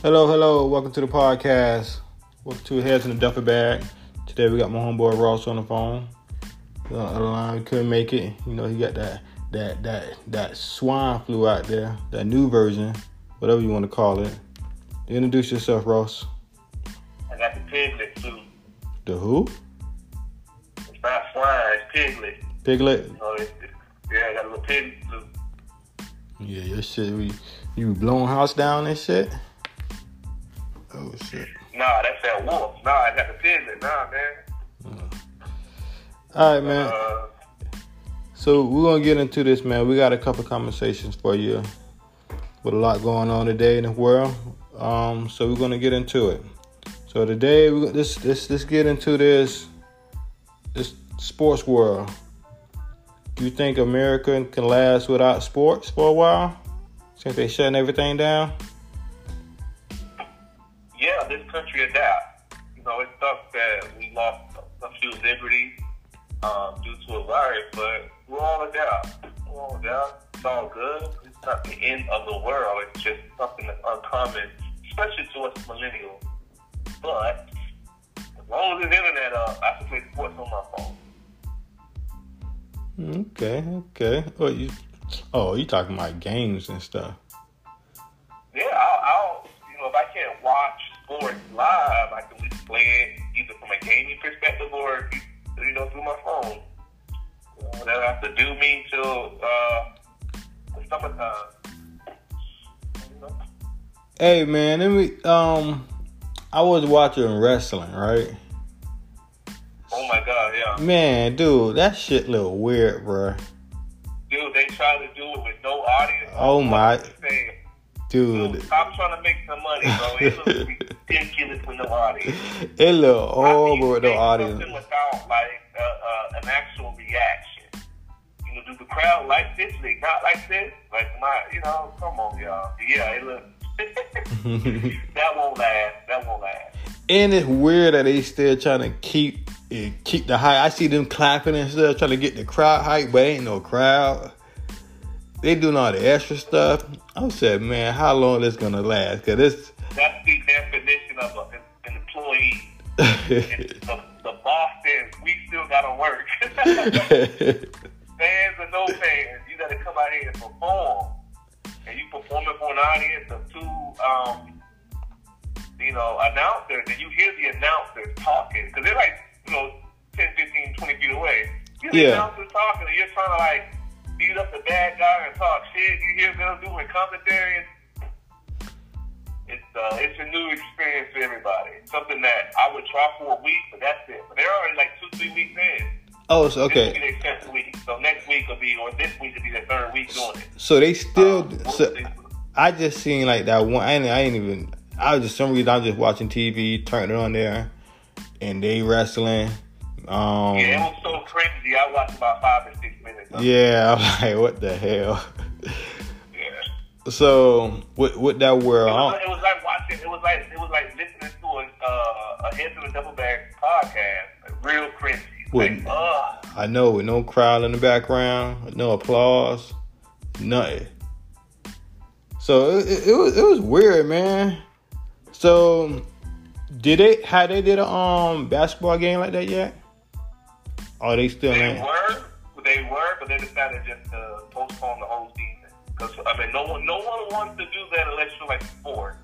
Hello, hello. Welcome to the podcast. Welcome to Heads in the Duffel Bag. Today we got my homeboy Ross on the phone. Other line, we couldn't make it. You know, he got that that that that swine flu out there, that new version, whatever you want to call it. Introduce yourself, Ross. I got the piglet flu. The who? It's not swine, it's piglet. Piglet. You know, it's, it's, yeah, I got a little piglet flu. Yeah, your shit. We you blowing house down and shit. Oh shit. Nah, that's that wolf. Nah, I got the piglet. Nah, man. All right, man. Uh, So we're gonna get into this, man. We got a couple conversations for you with a lot going on today in the world. Um, so we're gonna get into it. So today, we let's let's let's get into this this sports world. Do you think America can last without sports for a while? Since they shutting everything down? Know, it sucks that we lost a few liberties um, due to a virus, but we'll all adapt. We'll all adapt. It's all good. It's not the end of the world. It's just something that's uncommon, especially to us millennials. But as long as there's internet up, I can play sports on my phone. Okay, okay. Oh, you, oh, you talking about games and stuff? Yeah, I'll, I'll, you know, if I can't watch sports live, I can play it either from a gaming perspective or, you know, through my phone. You know, that have to do me till uh, the summertime. You know? Hey man, let me um I was watching wrestling, right? Oh my God, yeah. Man, dude, that shit look weird, bro. Dude, they try to do it with no audience. Oh, my- I'm saying, Dude, Dude, stop trying to make some money, bro. It looks ridiculous with no audience. it look horrible with no audience. Without like uh, uh, an actual reaction. You know, do the crowd like this? They not like this? Like my, you know, come on, y'all. Yeah, it look. that won't last. That won't last. And it's weird that they still trying to keep keep the hype. I see them clapping and stuff, trying to get the crowd hype, but ain't no crowd. They doing all the extra stuff. I said, man, how long this gonna last? Cause this That's the definition of a, an employee. The, the boss says we still gotta work. fans or no fans, you gotta come out here and perform. And you performing for an audience of two, um, you know, announcers, and you hear the announcers talking. Because they're like, you know, 10, 15, 20 feet away. You hear the Yeah. announcers talking, and you're trying to, like, beat up the bad guy and talk shit. You hear them doing commentary. It's, uh, it's a new experience for everybody. Something that I would try for a week, but that's it. But they're already like two, three weeks in. oh, so, This will be okay. their week. So next week will be, or this week will be their third week doing it. So they still. Um, so. I just seen like that one. I ain't, I ain't even. I was just some reason I'm just watching TV, turned it on there, and they wrestling. Um, yeah, it was so crazy. I watched about five or six minutes. Of it. I'm like, what the hell? yeah. So with with that It world, was, I it was like watching. It was like it was like listening to a uh, a Heads in the Double Bag podcast. Real cringy. Wouldn't- Like, uh, I know with no crowd in the background, no applause, nothing. So it, it, it was it was weird, man. So did they had they did a um basketball game like that yet? Oh, they still they ain't. were, they were, but they decided just to postpone the whole season. Because I mean, no one, no one wants to do that unless you're like sport,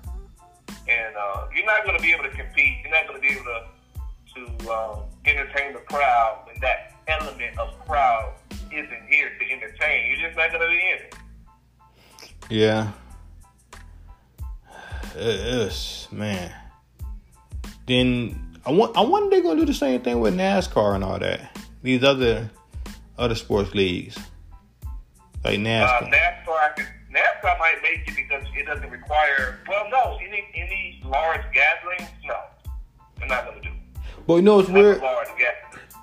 and uh, you're not going to be able to compete. You're not going to be able to to um, entertain the crowd when that element of crowd isn't here to entertain. You're just not going to be in it. Yeah. Is, man. Then I want I wonder they're gonna do the same thing with NASCAR and all that. These other other sports leagues. Like Uh, NASCAR. NASCAR, could- NASCAR might make it because it doesn't require. Well, no, any any large gatherings, no, they're not going to do. but you know it's weird.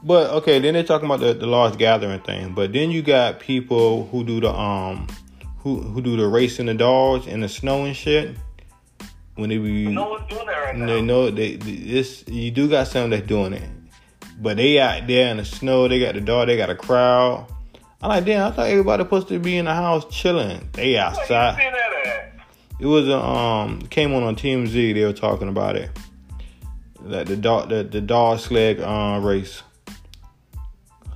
But okay, then they're talking about the, the large gathering thing. But then you got people who do the um who who do the racing the dogs in the snow and shit. When they be No one's doing that right now. They know they this you do got some that's doing it, but they out there in the snow. They got the dog. They got a crowd. I'm like, damn. I thought everybody supposed to be in the house chilling. They outside. that? It was a um came on on TMZ. They were talking about it, like the dog the the dog sled uh, race.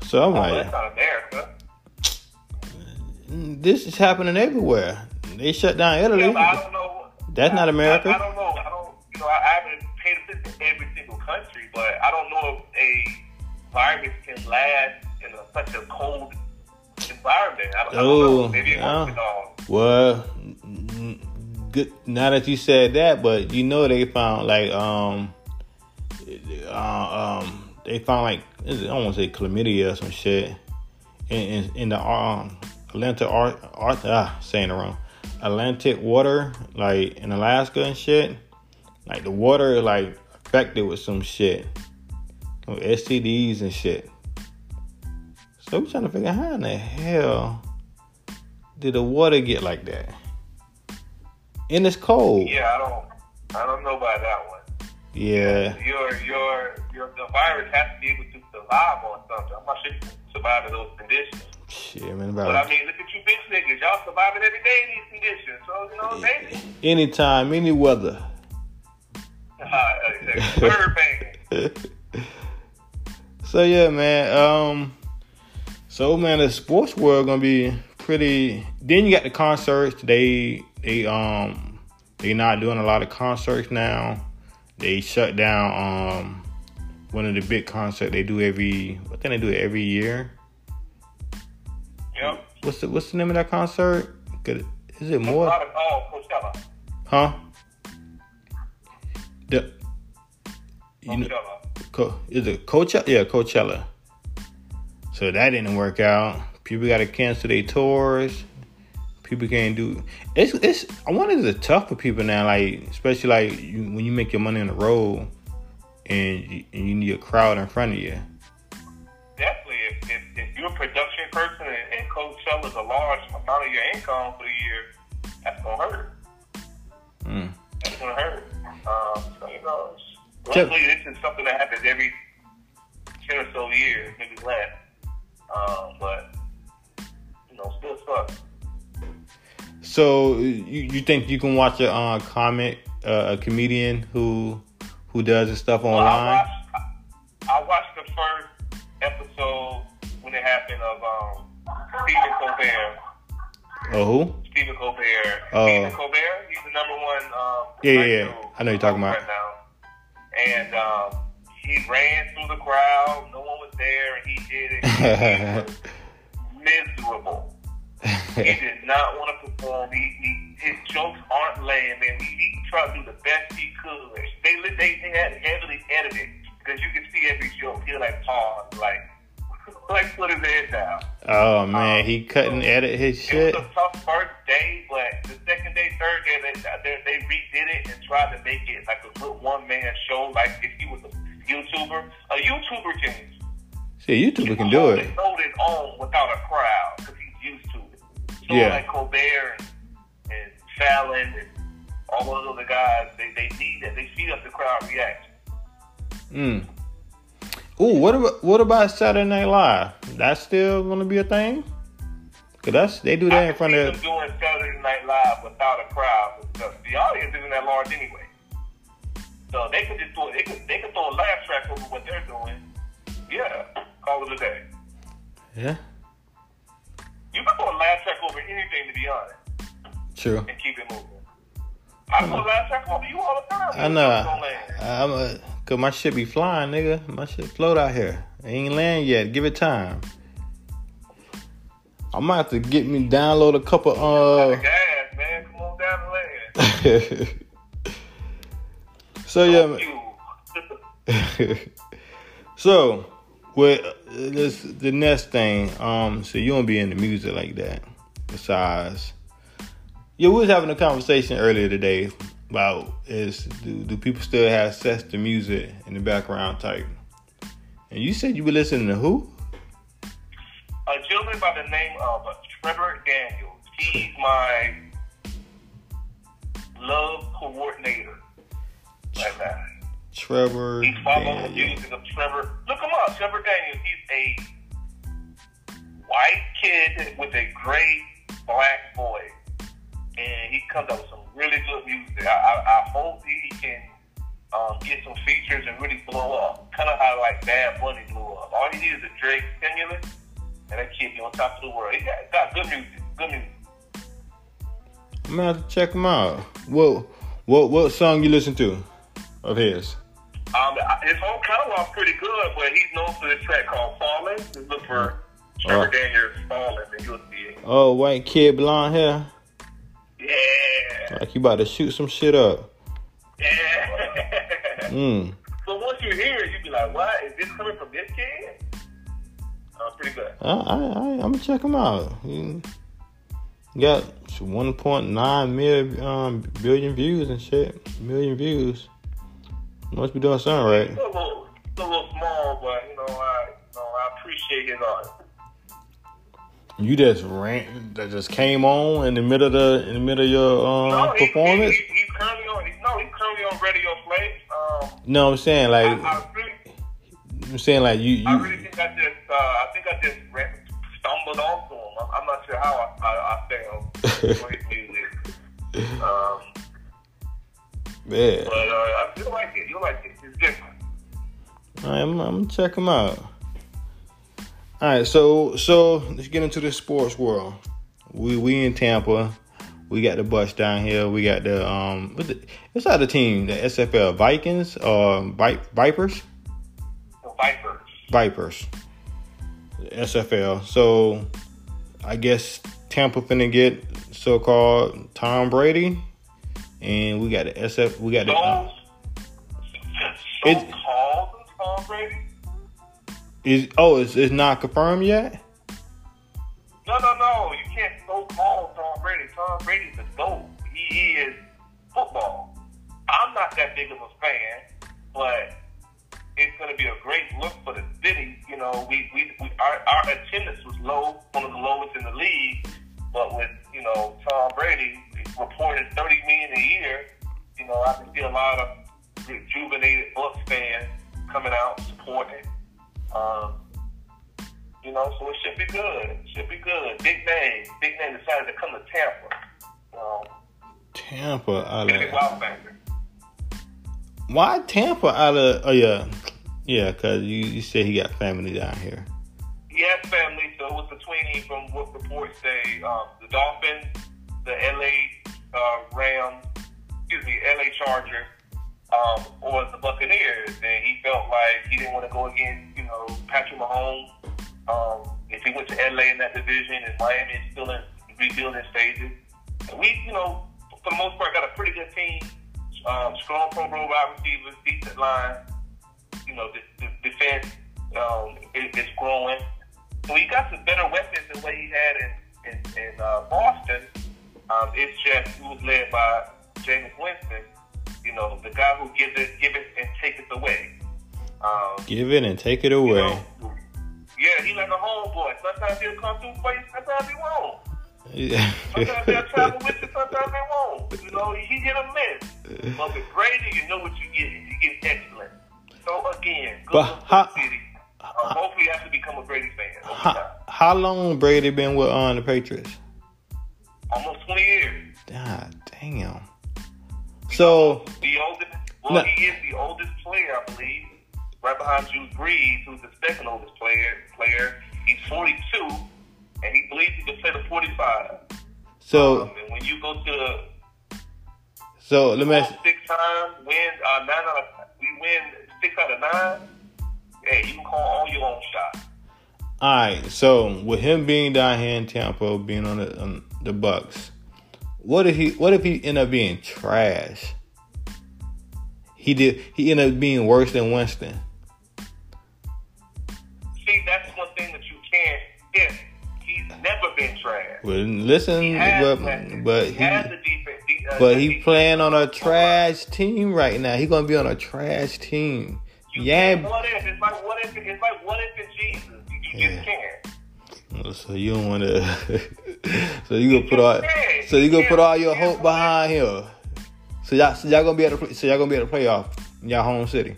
So I'm Oh, like, that's not America. "Mm, this is happening everywhere. They shut down Italy. Yeah, but I. That's not America. I, I don't know. I don't. You know, I, I haven't paid attention to every but I don't know if a virus can last in a, such a cold environment. I don't, I don't Oh, know. Maybe it yeah. at all. Well, good. Now that you said that, but you know they found like um, uh, um, they found like I don't want to say chlamydia or some shit in in, in the um Atlantic Art Art ah saying it wrong Atlantic water like in Alaska and shit. Like the water like affected with some shit, with STDs and shit. So we trying to figure out how in the hell did the water get like that? And it's cold. Yeah, I don't. I don't know about that one. Yeah. Your your your the virus has to be able to survive on something. I'm not sure you can survive in those conditions. Shit, man. But I mean, look at you bitch niggas. Y'all surviving every day in these conditions. So, you know, anytime, any weather. So yeah, man. Um. So man, the sports world gonna be pretty. Then you got the concerts. They they um they not doing a lot of concerts now. They shut down um one of the big concerts they do every. What think they do every year. Yep. What's the What's the name of that concert? Is it more? oh, Coachella. Huh? The you know, Co- is it Coachella? Yeah, Coachella. So that didn't work out. People got to cancel their tours. People can't do. It's it's. I wonder is it tough for people now? Like especially like you, when you make your money on the road, and you, and you need a crowd in front of you. Definitely, if, if, if you're a production person and, and Coachella's a large amount of your income for the year, that's to hurt. Mm. That's going to hurt. Um, so, you know, luckily, this is something that happens every 10 or so years, maybe less. Um, but, you know, still sucks. So you you think you can watch a uh, comic, uh, a comedian who who does his stuff Well, I online? watched, I watched the first episode when it happened of um, Stephen Colbert. Oh, who? Stephen Colbert. Oh. Stephen Colbert, Yeah, yeah, black yeah. dude I know you're talking about. right now. And um, he ran through the crowd. No one was there, and he did it. He miserable. He did not want to perform. He, he, his jokes aren't laying, man. He, he tried to do the best he could. They they, they had heavily edited because you can see every joke. He like pause, like like put his head down. oh man, he couldn't edit his shit. It was a tough first day, but the second day, third day, they, they, they redid it and tried to make it like a good one man show. Like if he was a YouTuber, a YouTuber can See, a YouTuber can do it. hold it on without a crowd because he's used to it. So Yeah. like Colbert and, and Fallon and all those other guys, they, they need that. They see up the crowd reaction. Mm. Ooh, what about what about Saturday Night Live? That's still gonna be a thing? Cause that's they do that I in front of. doing Saturday Night Live without a crowd because the audience isn't that large anyway. So they could just do it. They could they could throw a laugh track over what they're doing. Yeah, call it a day. Yeah, You can throw a laugh track over anything, to be honest, true. and keep it moving. I a laugh track over you all the time. I know. I'm a, cause my shit be flying, nigga. My shit float out here. It ain't land yet. Give it time. I might have to get me download a couple. Uh. Gas, man. Come on down the land. so yeah. so with uh, this the next thing, um, so you don't be into music like that. Besides, yeah, we was having a conversation earlier today about is do, do people still have sex to music in the background type? And you said you were listening to who? a gentleman by the name of Trevor Daniels. He's my love coordinator. Like that. Trevor. He's following the music of Trevor. Look him up, Trevor Daniels. He's a white kid with a great black voice. And he comes up with some really good music. I, I, I hope he can um, get some features and really blow up. Kind of how like Bad Bunny blew up. All he needs is a Drake stimulus, and that kid be on top of the world. He got, got good music. Good music. I'm gonna have to check him out. What what what song you listen to of his? Um, his whole catalog's pretty good, but he's known for this track called Falling. Just look for Trevor Oh. Daniels Falling, and you'll see it. Oh, white kid, blonde hair. Yeah, Like you about to shoot some shit up. yeah. Mm. so once you hear it, you be like, "What is this coming from this kid?" Uh, pretty good. I, I, I, I'm gonna check him out. He got 1.9 million um, billion views and shit. Million views. Must be doing something right. It's a little, it's a little small, but you know, I, you know, I appreciate his art. You just ran, that just came on in the middle of the in the middle of your um, No, he, performance. He, he, he's currently on. No, he's currently on Radio Play. Um, no, I'm saying like I, I really, I'm saying like you I you really think I just, uh, I think I just ran, stumbled onto him. I'm, I'm not sure how I, I, I found for his music. Um, yeah. but uh, I feel like it. You like it. It's different. I'm, I'm gonna check him out. All right, so so let's get into the sports world. We we in Tampa. We got the bus down here. We got the um, what's the, what's the other team? The XFL Vikings or Vi- Vipers? The Vipers. Vipers. The XFL. So I guess Tampa finna get so called Tom Brady, and we got the SF. We got the. Uh, It's- so-called Tom Brady? Is oh, it's, it's not confirmed yet. No, no, no. You can't so call Tom Brady. Tom Brady's the GOAT. He, is football. I'm not that big of a fan, but it's going to be a great look for the city. You know, we, we, we our, our attendance was low, one of the lowest in the league. But with you know Tom Brady reported 30 million a year, you know I can see a lot of rejuvenated Bucks fans coming out supporting. Um, you know, so it should be good. It should be good. Big name. Big name decided to come to Tampa. Know, Tampa out of wow why Tampa out of oh yeah yeah because you, you said he got family down here. He has family, so it was between, him from what reports say, um, the Dolphins, the LA uh, Rams, excuse me, LA Chargers, um, or the Buccaneers. And he felt like he didn't want to go against, you know, Patrick Mahomes. Um, if he went to LA in that division, and Miami is still in rebuilding stages. We, you know, for the most part, got a pretty good team. Um, strong Pro Bowl wide receivers, decent line. You know, the, the defense um, is, is growing. So he got some better weapons than what he had in in, in uh, Boston. Um, it's just he was led by Jameis Winston. You know, the guy who gives it, give it and take it away. Um, Give it and take it you away. know, yeah, he like a homeboy. Sometimes he'll come through for you, sometimes he won't. Sometimes they'll travel with you, sometimes they won't. You know, he hit a miss. But with Brady, you know what you get. You get excellent. So again, good But how- the city. Uh, hopefully, you have to become a Brady fan. how, how long Brady been with uh, the Patriots? Almost 20 years. God damn. So The oldest, well, No. he is the oldest player, I believe, right behind Drew Brees, who's the second oldest player. Player, he's 42, and he believes he can play the 45. so Um, when you go to so let me ask, six times, win uh, nine out of we win six out of nine. Hey, you can call all your own shots. all right. So with him being down here in Tampa, being on the on the Bucks, what if he what if he end up being trash? He did. He ended up being worse than Winston. Can't. He's never been trash, Well, listen, he has but but he, he has the defense. uh, but the he playing on a trash team right now. He gonna be on a trash team. You Yeah. What if? It's like what if? It's like what if it's Jesus? You, Yeah. just can't. So you don't want to. so you gonna put all. So you gonna put all your hope behind him. So y'all, so y'all gonna be to. Play, so y'all gonna be able to play off in y'all home city.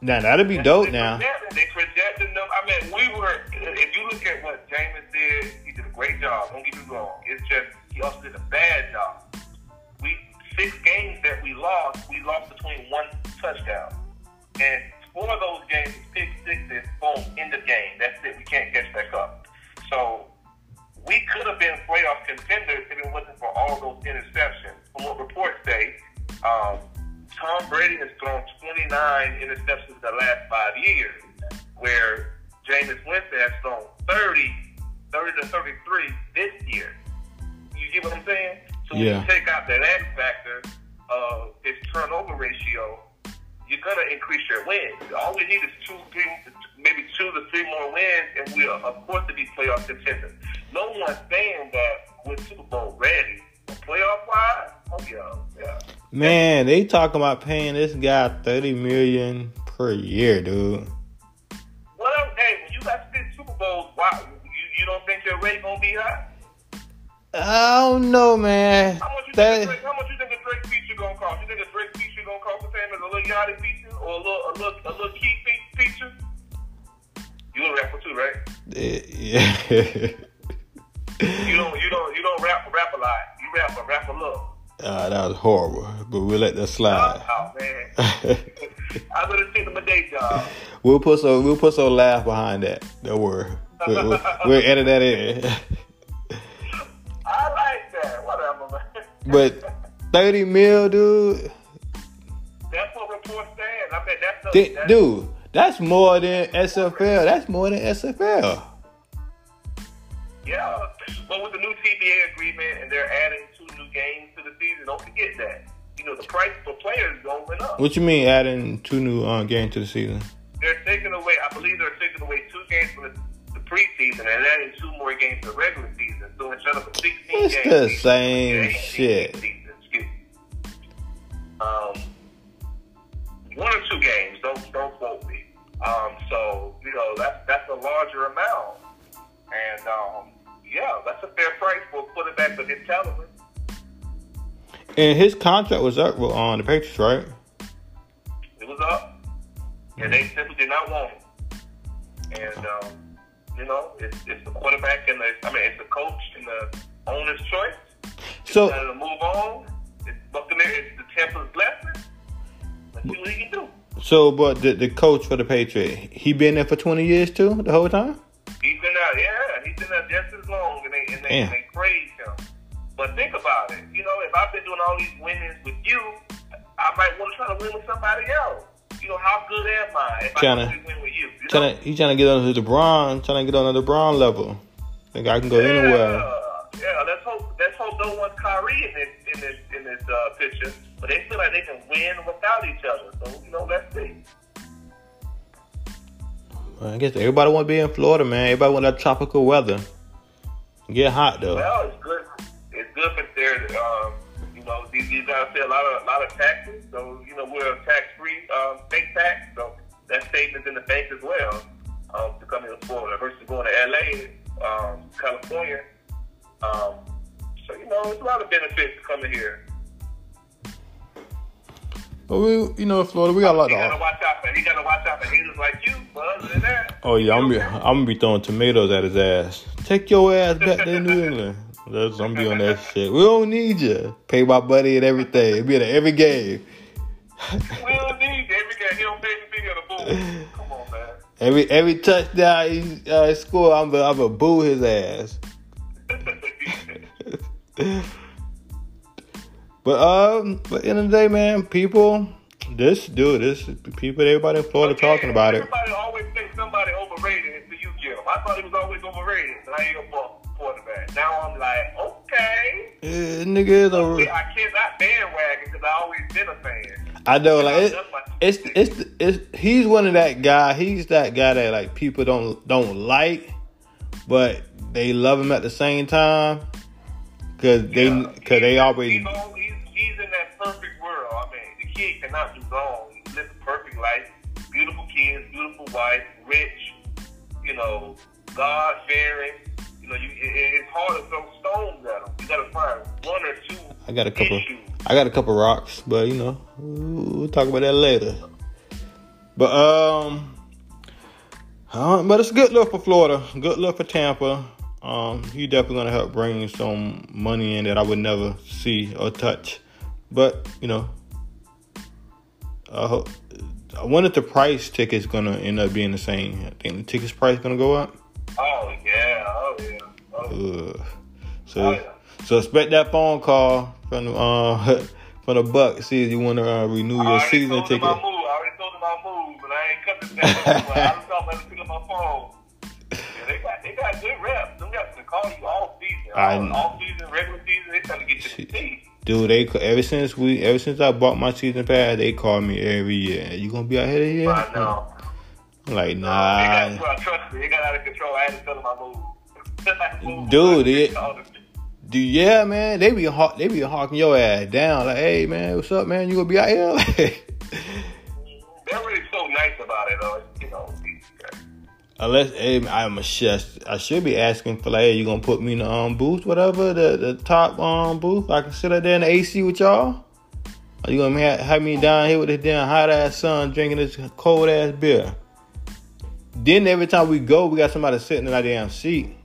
Now that'd be dope. They Now projected- They projected them. I mean, we were. If you look at what Jameis did, he did a great job. Don't get me wrong. It's just he also did a bad job. We six games that we lost, we lost between one touchdown. And four of those games, pick sixes, boom, end of game. That's it. We can't catch back up. So we could have been playoff contenders if it wasn't for all those interceptions. From what reports say, um, Tom Brady has thrown 29 interceptions in the last five years, where Jameis Winston has thrown 30, 30 to 33 this year. You get what I'm saying? So when Yeah. you take out that X factor of his turnover ratio, you're gonna increase your wins. All we need is two, three, maybe two to three more wins, and we're of course to be playoff contenders. No one's saying that we're Super Bowl ready. Playoff wise, oh yeah, yeah. Man, they talking about paying this guy thirty million per year, dude. Well, hey, when you got six Super Bowls, why you, you don't think your rate gonna be high? I don't know, man. How much you think? That- a Drake, how much you think a Drake feature gonna cost? You think a Drake feature gonna cost the same as a little Yachty feature or a little a little a little key fe- feature? You a rapper too, right? yeah. You don't you don't you don't rap rap a lot. You rap a rap a little. Ah, that was horrible, but we'll let that slide. Oh man, I better take them a day job. we'll put some we'll put some laugh behind that. Don't worry. We'll, we'll, we'll edit that in. I like that. Whatever, man. But thirty mil, dude. that's what reports saying. I mean, that's Th- that's, dude, that's more than XFL. That's more than XFL. Yeah, but with the new CBA agreement and they're adding two new games season, don't forget that. You know, the price for players going up. What you mean adding two new uh, games to the season? They're taking away, I believe they're taking away two games from the, the preseason and adding two more games to the regular season. So instead of a 16 It's the season, same yeah, 18 shit. Season. Um, one or two games. Don't don't quote me. Um, so you know that's that's a larger amount, and um, yeah, that's a fair price for a quarterback of his caliber. And his contract was up on the Patriots, right? It was up, and they simply did not want him. And um, you know, it's it's the quarterback and the I mean, it's the coach and the owner's choice. So to move on. It's. It's the Tampa's blessing. Let's see what he can do. so but the the coach for the Patriots, he been there for twenty years too, the whole time? He's been out, yeah, he's been out just as long, and they and they, and they praise him. But think about it. You know, if I've been doing all these winnings with you, I might want to try to win with somebody else. You know, how good am I if I Tryna- can win with you? you know? Trying to he trying to get on to LeBron, trying to get on the LeBron level. Think I can go anywhere. Yeah, yeah. Let's hope. Let's hope no one's Kyrie in this in this in this uh, picture. But they feel like they can win without each other. So you know, let's see. I guess everybody want to be in Florida, man. Everybody want that tropical weather. Get hot though. Well, it's good. It's good for their. Um, you know, these, these guys pay a lot of a lot of taxes. So you know, we're a tax free um, state tax. So that savings in the bank as well um, to come into Florida versus going to LA, um, California. Um, so you know, it's a lot of benefits to coming here. But we, you know, in Florida, we got a lot He gotta watch out for. He gotta watch out for haters like you. But other than that, Oh yeah, I'm be. I'm gonna be throwing tomatoes at his ass. Take your ass back to New England. That's, I'm be on that shit. We don't need you. Pay my buddy and everything. It'll Be at every game. We don't need every guy. He don't pay the big of the bull. Come on, man. Every every touchdown he uh, score, I'm a, I'm a boo his ass. But um, but end of the day, man, people, this dude, this people, everybody in Florida talking about it. Everybody always thinks somebody overrated until you get him. I thought he was always overrated, and I ain't a quarterback. Now I'm like, okay. Yeah, nigga is a. I cannot bandwagon because I always been a fan. I know, like it, it's it's it's he's one of that guy. He's that guy that like people don't don't like, but they love him at the same time because they Yeah. because they always He's, he's, he's in that perfect world. I mean, the kid cannot do wrong. He lives a perfect life. Beautiful kids, beautiful wife, rich. You know, God fearing. You know, you, it, it's hard to throw stones at him. You got to find one or two. I got a couple. issues. I got a couple rocks, but you know we'll talk about that later. But um, uh, but it's good luck for Florida. Good luck for Tampa. Um, he definitely gonna help bring some money in that I would never see or touch. But you know, I hope. I wonder if the price ticket's gonna end up being the same. I think the ticket's price gonna go up. Oh yeah, oh yeah. Ugh. So, Oh, yeah. so expect that phone call from the uh, from the Buck. See if you want to uh, renew your season ticket. Him my move. I already told him my move, but I ain't cut this down. I just thought let him pick up my phone. Yeah, they got they got good reps. Them reps to call you all season, all, all season, regular season. They trying to get you the seat. Dude, they ever since we ever since I bought my season pass, they call me every year. You gonna be out here year? I know. I'm like, They nah. got, well, trust me, they got out of control. I had to tell them my move. Dude, it-. Dude, yeah, man. They be haw- they be hawking your ass down. Like, hey, man, what's up, man? You gonna be out here? They're really so nice about it, though. You know, Unless, hey, I'm a chef. I should be asking for like, hey, you gonna put me in the um booth, whatever, the the top um booth. I can sit up there in the AC with y'all. Are you gonna ha- have me down here with this damn hot ass sun, drinking this cold ass beer? Then every time we go, we got somebody sitting in our damn seat.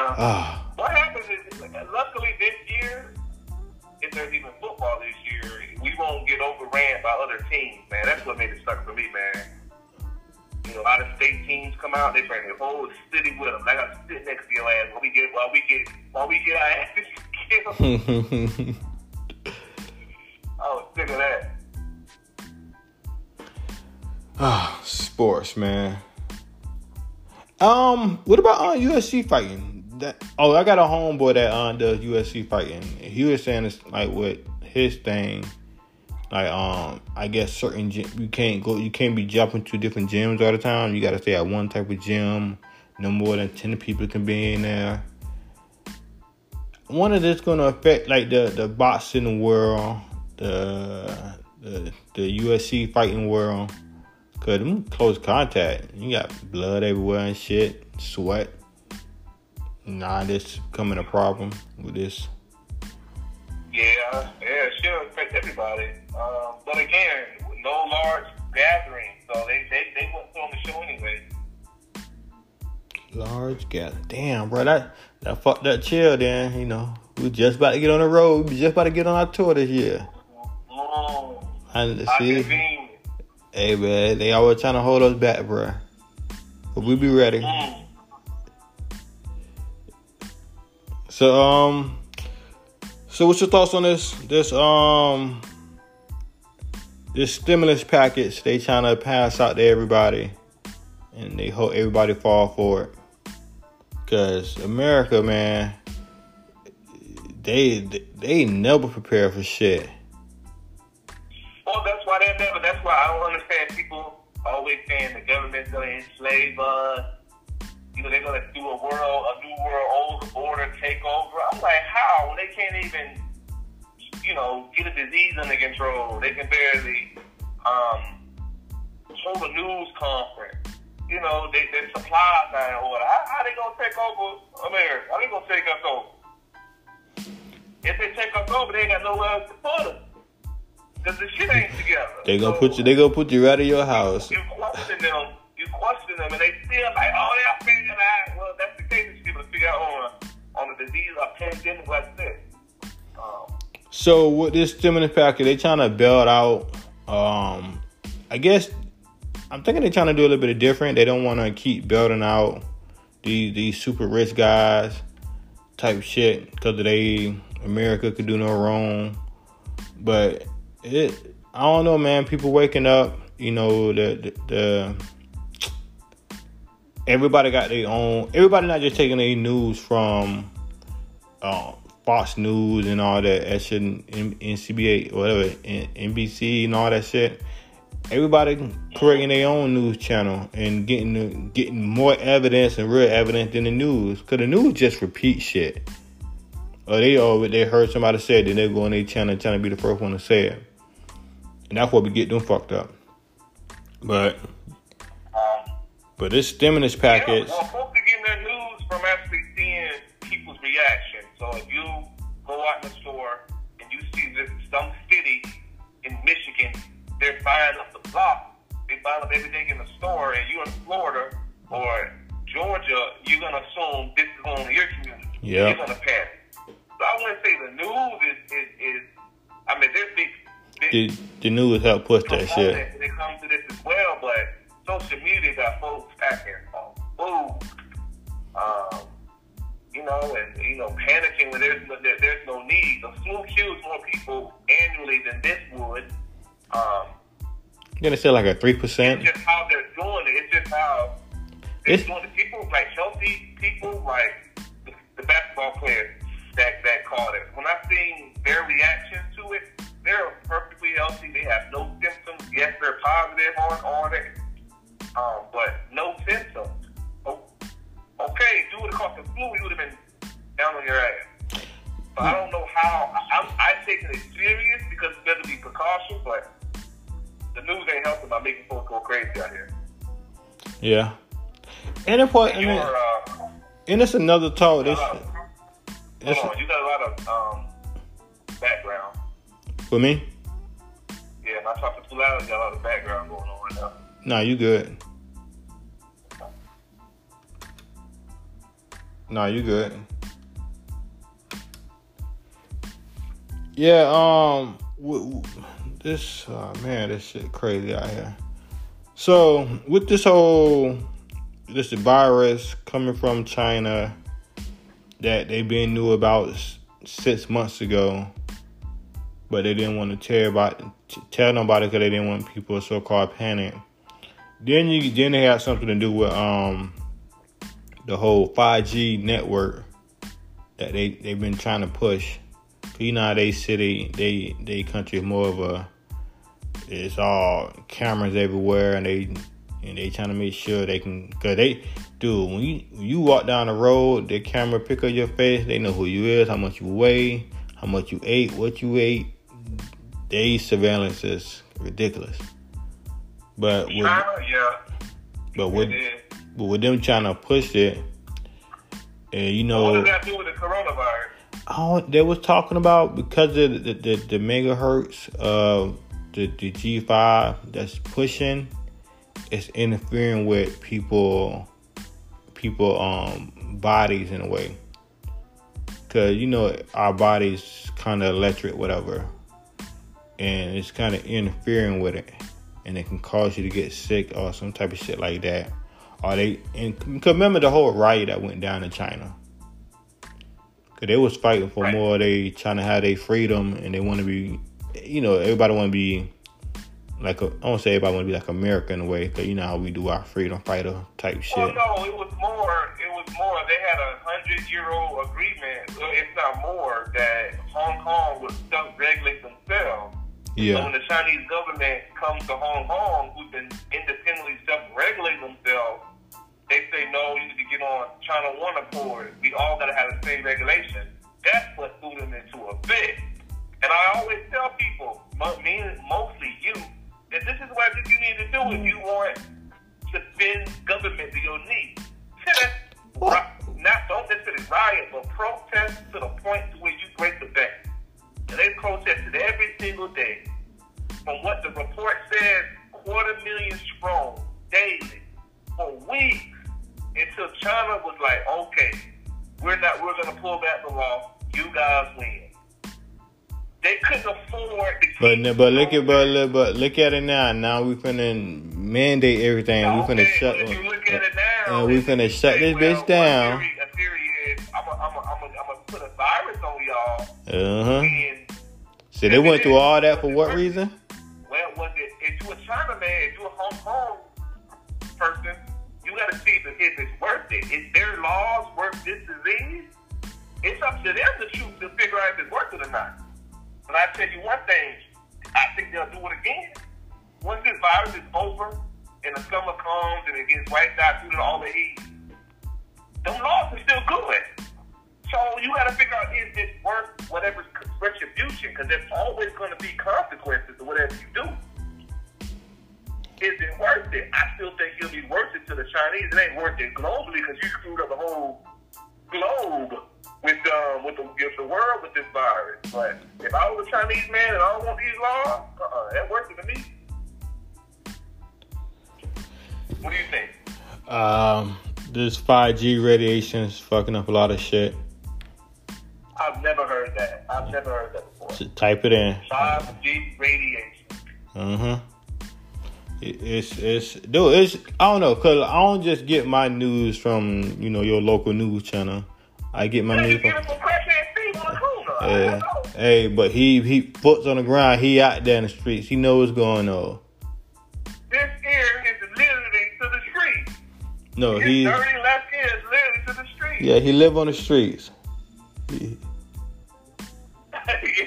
Yeah. Ah, What happens is, luckily this year, if there's even football this year, we won't get overran by other teams, man. That's what made it suck for me, man. You know, out of state teams come out, they bring the whole city with them. I got to sit next to your ass while we get while we get while we get our asses killed. I was sick of that. ah, sports, man. Um, what about uh, UFC fighting? That oh, I got a homeboy that uh does UFC fighting. He was saying it's like with his thing, like um, I guess certain you can't go, you can't be jumping to different gyms all the time. You got to stay at one type of gym. No more than ten people can be in there. Wonder if this gonna affect like the the boxing world, the the the UFC fighting world. Cause them close contact, you got blood everywhere and shit, sweat. Nah, this coming a problem with this. Yeah, yeah, should affect everybody. Um, but again, no large gathering, so they they they wouldn't put on the show anyway. Large gap. Damn, bro, that that fucked that chill. Then you know we just about to get on the road. We just about to get on our tour this year. Mm, And I see, hey man, they always trying to hold us back, bro. But we be ready. Mm. So um, so what's your thoughts on this this um this stimulus package they trying to pass out to everybody, and they hope everybody fall for it. Cause America, man, they they never prepare for shit. Well, that's why they never. That's why I don't understand people always saying the government's to enslave us. You know, they're going to do a world, a new world old order takeover. I'm like, how? When they can't even, you know, get a disease under control. They can barely um, hold a news conference. You know, they, their supplies not in order. How, how they going to take over America? How they going to take us over? If they take us over, they ain't got nowhere else to put us. Because the shit ain't together. They gonna So- put you. They gonna put you right in your house. you question them, you question them, and they still like, oh, they're figuring out. Well, that's the case. That people figure out on on a disease or pandemic like this. Um, So with this stimulus package, they trying to bail out. Um, I guess I'm thinking they're trying to do a little bit of different. They don't want to keep building out these these super rich guys type shit because they America could do no wrong. But it, I don't know, man. People waking up, you know, the the. the Everybody got their own. Everybody not just taking their news from uh, Fox News and all that, that shit, NCBA, whatever, NBC and all that shit. Everybody creating their own news channel and getting getting more evidence and real evidence than the news, cause the news just repeat shit. Or they or they heard somebody say it, then they go on their channel trying to be the first one to say it, and that's what we get them fucked up. But but this stimulus package, Yeah, well, folks are getting their news from actually seeing people's reaction. So if you go out in the store and you see that some city in Michigan, they're buying up the block, they buying up everything in the store, and you're in Florida or Georgia, you're gonna assume this is going to your community. Yeah. You're going to panic. So I wouldn't say the news is, is, is I mean, there's big, The, the news help push that shit. when it comes to this as well, but social media got folks acting on food, um, you know, and you know, panicking when there's no, there, there's no need. The flu kills more people annually than this would. Um, Gonna say like a three it's percent. just how they're doing it. It's just how they're It's- doing it. People like healthy people, like the, the basketball players that that caught it. When I seen their reactions to it, they're perfectly healthy. They have no symptoms. Yes, they're positive on on it, um, but no symptoms. Oh, okay, if you would have caught the flu, you would have been down on your ass. So I don't know how. I, I'm I taking it serious because it's better to be precaution, but the news ain't helping by making folks go crazy out here. Yeah. And it point, I You're, uh, and it's another talk. This, hold it's, on, you got a lot of um, background. for me. Yeah, and I talk too loud. You got a lot of background going on right now. Nah, you good. Nah, you good. Yeah, um, w- w- this uh, man, this shit crazy out here. So with this whole this virus coming from China that they been knew about six months ago, but they didn't want to tell about tell nobody because they didn't want people to so-called panic. Then you then they had something to do with um the whole 5G network that they they've been trying to push. You know they city they they country is more of a it's all cameras everywhere and they and they trying to make sure they can cause they dude when you you walk down the road the camera pick up your face they know who you is how much you weigh how much you ate what you ate they surveillance is ridiculous but with, China, yeah, but with but with them trying to push it and you What know does that do with the coronavirus? Oh, they was talking about because of the the, the megahertz of the the G five that's pushing, it's interfering with people people um bodies in a way. Cause you know our bodies kind of electric, whatever, and it's kind of interfering with it, and it can cause you to get sick or some type of shit like that. Or they and remember the whole riot that went down in China. Cause they was fighting for Right. more. They trying to have their freedom, and they want to be, you know, everybody want to be like a. I don't say everybody want to be like America in a way, cause you know how we do our freedom fighter type oh, shit. Well, no, it was more. It was more. They had a hundred-year-old agreement, well, if not more, that Hong Kong would self-regulate themselves. So when the Chinese government comes to Hong Kong, who's been independently self-regulating themselves, they say no, you need to get on China One Accord. We all got to have the same regulation. That's what threw them into a fit. And I always tell people, mo- mostly you, that this is what you need to do if you but but look at but look, but look at it now. Now we finna mandate everything. We finna Okay, shut. if you look at it now, and we finna shut this well, bitch down. A theory is I'm gonna put a virus on y'all Uh huh. So they went through all that for what reason? This 5G radiation is fucking up a lot of shit. I've never heard that. I've never heard that before. So type it in. 5G radiation. Uh huh. It's it's dude. It's I don't know because I don't just get my news from you know your local news channel. I get my news from. get it from Crackhead Steve on the corner. Yeah. Hey, but he he puts on the ground. He out there in the streets. He knows what's going on. This ear is literally to the street. No, His he dirty yeah he live on the streets. He-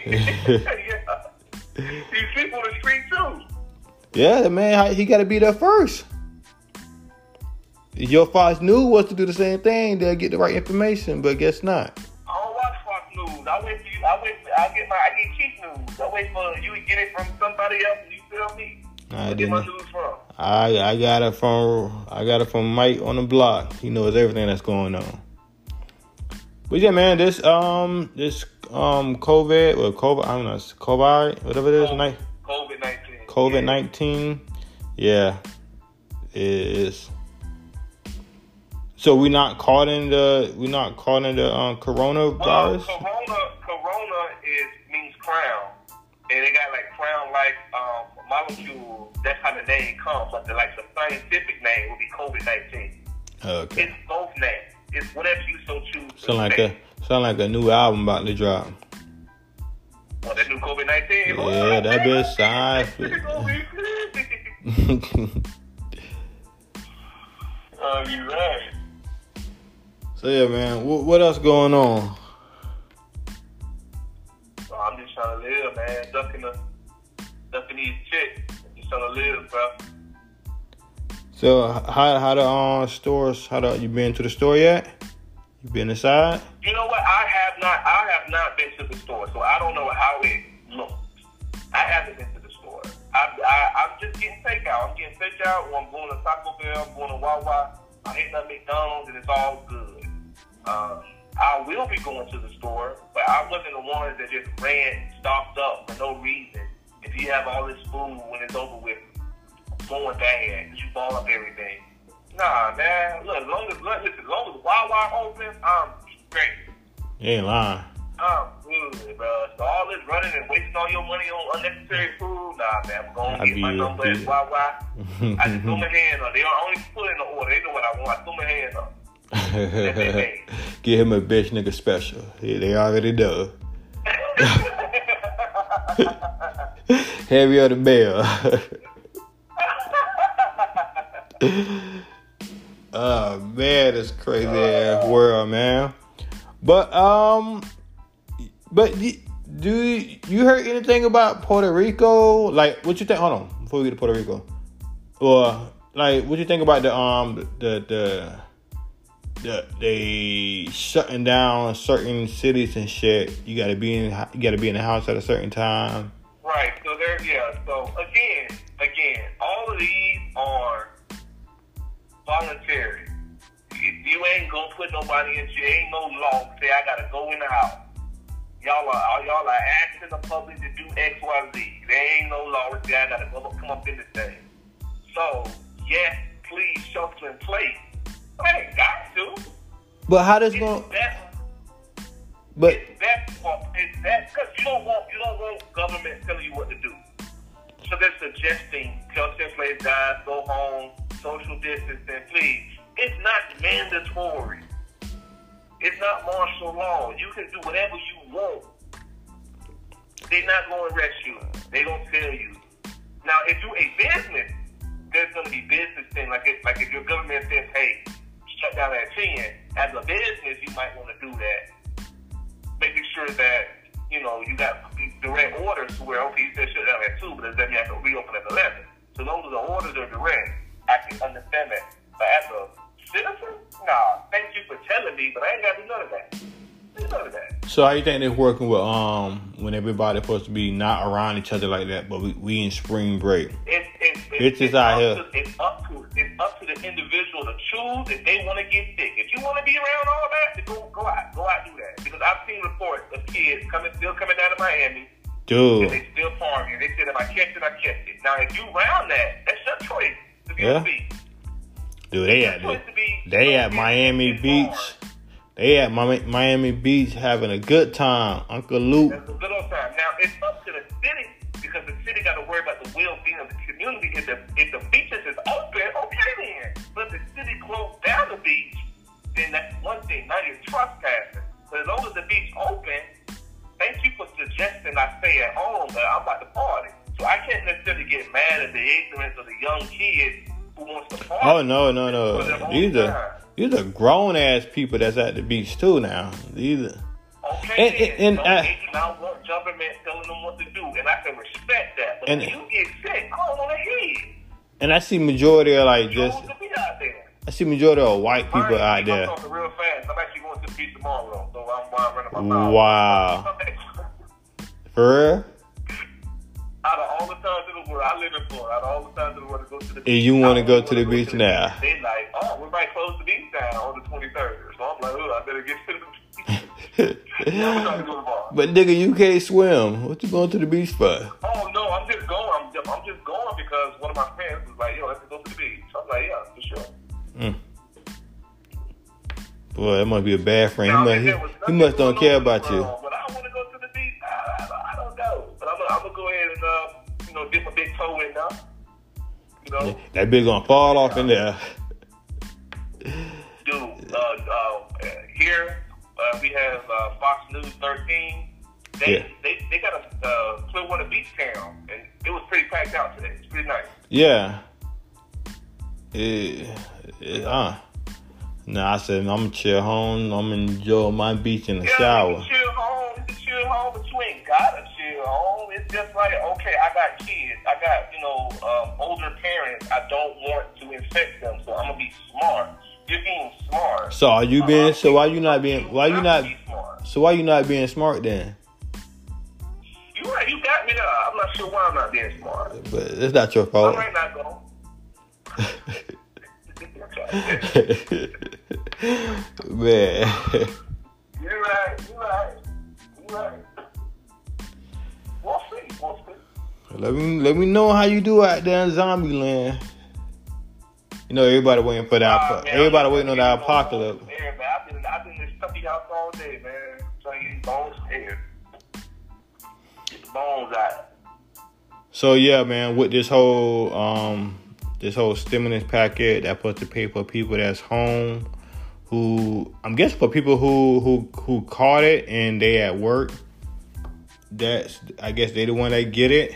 yeah. He sleep on the street too. yeah, man, he got to be there first. Your Fox News was to do the same thing, they'll get the right information. But guess not. I don't watch Fox News. I wait for you. I wait. For, I get my. I get cheap news. I wait for you to get it from somebody else. and You feel me? I I get my didn't. news from. I I got it from I got it from Mike on the block. He knows everything that's going on. But yeah, man, this um this um COVID or COVID I don't know COVID whatever it is night COVID nineteen. COVID nineteen. Yeah, is So we not caught in the we not caught in the um coronavirus. corona. Corona is means crown, and it got like crown like um molecule. That's how the name comes. But the, like the scientific name would be COVID nineteen. Okay, It's both names. It's whatever you so choose. sound like a sound like a new album about to drop. Well, that new COVID nineteen. Yeah, that bitch signed. Oh, you right. So yeah, man, what, what else going on? So I'm just trying to live, man. Ducking the, ducking these chicks. Just trying to live, bro. So how how the um stores? How the you been to the store yet? You been inside? You know what? I have not. I have not been to the store, so I don't know how it looks. I haven't been to the store. I, I I'm just getting takeout. I'm getting takeout. Or I'm going to Taco Bell. I'm going to Wawa. I'm hitting up McDonald's, and it's all good. Um, I will be going to the store, but I wasn't the one that just ran, stocked up for no reason. If you have all this food when it's over with, going bad, you ball up everything. Nah, man. Look, as long as look, listen, as long as Wawa open, I'm straight. You ain't lying. I'm good, bro. So all this running and wasting all your money on unnecessary food, nah, man. I'm gonna I get my number at Wawa. I just throw my hand up. They don't only put in the order. They know what I want. I throw my hand up. Give him a bitch nigga special. Yeah, they already know. Heavy on the bell. Oh man, it's crazy ass world, man. But um, but do you, heard anything about Puerto Rico? Like, what you think? Hold on, before we get to Puerto Rico, or like, what you think about the um the the the they shutting down certain cities and shit? You gotta be in you gotta be in the house at a certain time. Right. So there, yeah. So again, again, all of these are voluntary. You, you ain't gonna put nobody in jail. Ain't no law say I gotta go in the house. Y'all are y'all are asking the public to do X, Y, Z. There ain't no law that say I gotta go come up in this thing. So yes, please shelter in place. I ain't got to. But how does going? But it's that. It's that because you don't want you don't want government telling you what to do. So they're suggesting shelter in place, guys, go home, social distancing, please. It's not mandatory. It's not martial law. You can do whatever you want. They're not going to arrest you. They don't tell you. Now, if you're a business, there's going to be business things like if, like if your government says, "Hey, shut down at 10," as a business, you might want to do that making sure that you know you got direct orders to where okay, you said shut down at two, but it doesn't mean you have to reopen at eleven. So long as the orders are direct, I can understand that. But as a citizen, nah. Thank you for telling me, but I ain't got to do none of that. None of that. so how you think they're working with um when everybody supposed to be not around each other like that? But we, we in spring break. It's it's It's just it's out here. To, it's up to it's up to the individual to choose if they want to get sick. If you want to be around all that, then go go out, go out do that. Because I've seen reports of kids coming still coming down to Miami Dude, and they still farming. They said if I catch it, I catch it. Now if you round that, that's your choice to Yeah. thief. dude, they Your to be They at Miami Beach. They at Miami Beach having a good time. Uncle Luke. It's a good old time. Now it's up to the city because the city got to worry about the well-being of the community. If the if the beaches is open, okay then. But the city closed down the beach, then that's one thing. Now you're trespassing. But as long as the beach open, thank you for suggesting I stay at home, but I'm about to party. So I can't necessarily get mad at the ignorance of the young kids who wants to party. Oh no, no, no. These are these are grown ass people that's at the beach too now. These are Okay, and, and, and I, now want government telling them what to do, and I can respect that. But and, you get sick, I don't want to hear. And I see majority of like just. I see majority of white people out there. I'm real fast. I'm actually going to the beach tomorrow, so I'm, running my mouth. Wow. For real? Times in the world, I live in Florida. Of all the in the world to go to the beach. And you want to go to the beach now? They like, oh, we might close the beach down on the 23rd. So I'm like, oh, I better get to the beach. but nigga, you can't swim. What you going to the beach for? Oh no, I'm just going. I'm just, I'm just going because one of my friends was like, "Yo, let's go to the beach." So I'm like, "Yeah, for sure." Mm. Boy, that must be a bad friend. Now, he must, he, he must don't care about you. But you know dip my big toe in now. You know, that big gonna fall off in there. Dude, uh, uh, here uh, we have uh, Fox News 13. They, yeah. they, they got a uh, Clearwater Beach town, and it was pretty packed out today. It's pretty nice. Yeah. It, it, uh. No, I said I'm gonna chill home. I'm enjoy my beach in the yeah, shower. You chill home. Chill home, but you ain't gotta chill home. It's just like okay, I got kids. I got you know um, older parents. I don't want to infect them, so I'm gonna be smart. You're being smart. So are you being? So why you not being? Why you not? So why you not being smart then? You right. You got me there. I'm not sure why I'm not being smart. But it's not your fault. I might not go. Man. You're right. You're right. You're right. We'll see. We'll see. Let me let me know how you do out there in zombie land. You know, everybody waiting for that. Uh, everybody waiting on that apocalypse. Yeah, man. I've been, I've been in this stuffy house all day, man. So you bones here. Get the bones out. So yeah, man. With this whole um, this whole stimulus packet that puts to pay for people that's home, who I'm guessing for people who who who caught it and they at work. That's I guess they the one that get it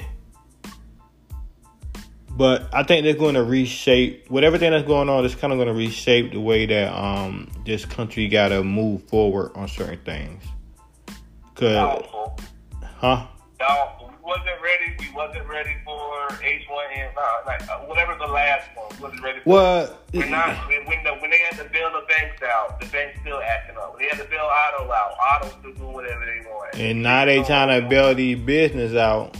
but I think they're going to reshape with everything that's going on. It's kind of going to reshape the way that um, this country got to move forward on certain things. Cause, huh? No, we wasn't ready. We wasn't ready for H1N, like uh, whatever the last one wasn't ready. For. What? We're not. When, the, when they had to bail the banks out, the banks still acting up. When they had to bail Auto out, Auto still doing whatever they want. And now they trying to bail these business out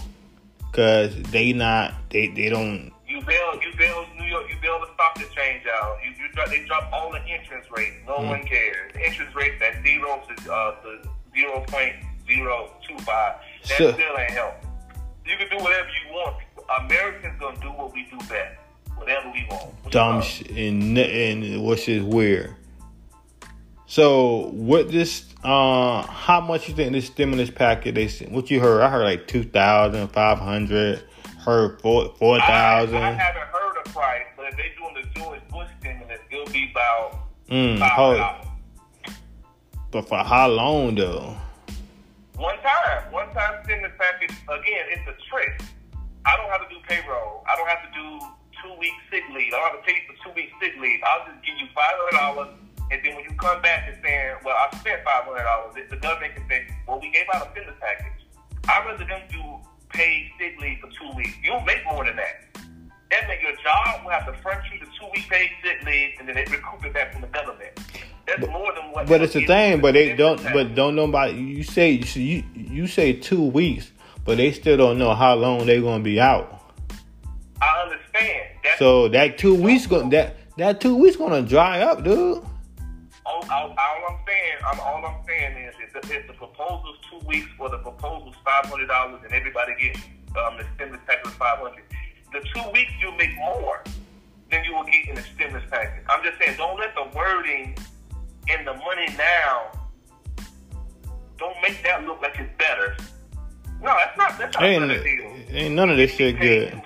because they not they they don't. You bail you bail New York you bail the stock exchange out. You, you drop, they drop all the interest rates. No mm. one cares. The interest rates at zero to uh to zero point zero two five. That so, still ain't help. You can do whatever you want. Americans gonna do what we do best. Whatever we want. Dumb shit and and what's is weird. So what this uh how much you think this stimulus package they sent? what you heard? I heard like two thousand five hundred. Heard four four thousand. I, I, haven't heard a price, but if they doing the George Bush stimulus, it'll be about mm, five But for how long though? One time, one time stimulus package. Again, it's a trick. I don't have to do payroll. I don't have to do two weeks sick leave. I don't have to pay for two weeks sick leave. I'll just give you five hundred dollars and then when you come back and saying, well, I spent five hundred dollars, the government can say, well, we gave out a stimulus package. I'd rather them do paid sick leave for two weeks. You'll make more than that. That means your job will have to front you the two week paid sick leave, and then they recoup it back from the government. That's but, more than what. But it's a thing. But they don't. But don't nobody. You say you you say two weeks, but they still don't know how long they're gonna be out. I understand. That's so that two weeks going that that two weeks gonna dry up, dude all, all, all I'm saying, I'm, all I'm saying is, if the, if the proposal's two weeks or the proposal's five hundred dollars and everybody gets um, the stimulus package five hundred, the two weeks you make more. than you will get in the stimulus package. I'm just saying, don't let the wording and the money now don't make that look like it's better. No, that's not. That's not Ain't, a deal. ain't none of this shit good.